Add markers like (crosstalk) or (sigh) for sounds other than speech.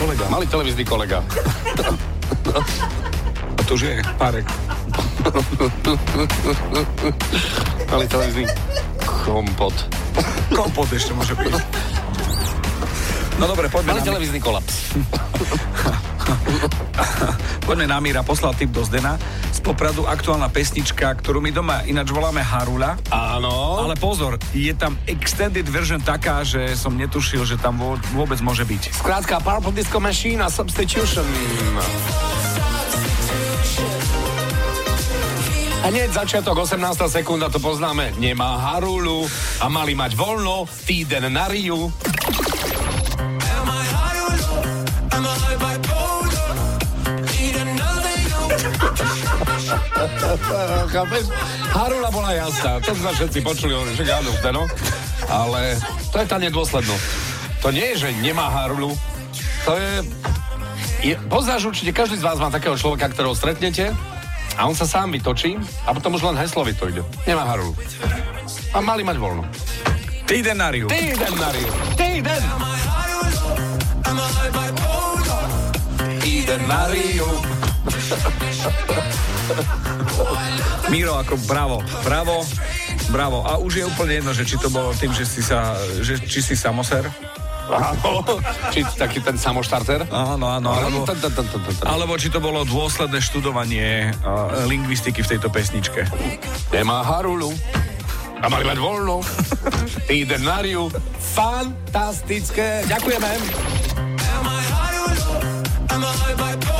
Malý televízny kolega. A to už je párek. Malý televízny kompot. Kompot ešte môže byť. No dobre, poďme Malý na, televízny kolaps. (laughs) poďme na Míra. Poslal tip do Zdena. Z Popradu aktuálna pesnička, ktorú my doma ináč voláme Harula. Áno. Ale pozor, je tam extended version taká, že som netušil, že tam vô- vôbec môže byť. Skrátka, Purple Disco Machine a Substitution. A hneď začiatok, 18. sekunda, to poznáme. Nemá harulu a mali mať voľno, týden na Riu. (laughs) Chápeš? Harula bola jasná, to sme všetci počuli, že áno, no. Ale to je tá nedôslednosť. To nie je, že nemá Harulu, to je... je poznáš určite, každý z vás má takého človeka, ktorého stretnete a on sa sám vytočí a potom už len heslovi to ide. Nemá Harulu. A mali mať voľno. Týden na Riu. Týden na Riu. Týden! Týden na Riu. (laughs) Míro, ako bravo, bravo, bravo. A už je úplne jedno, že či to bolo tým, že si sa, že, či si samoser. Áno. Či taký ten samoštarter? Áno, áno, alebo, alebo či to bolo dôsledné študovanie uh, lingvistiky v tejto pesničke. Nemá Harulu. A mali mať voľno. Týden na Riu. Fantastické. Ďakujeme. A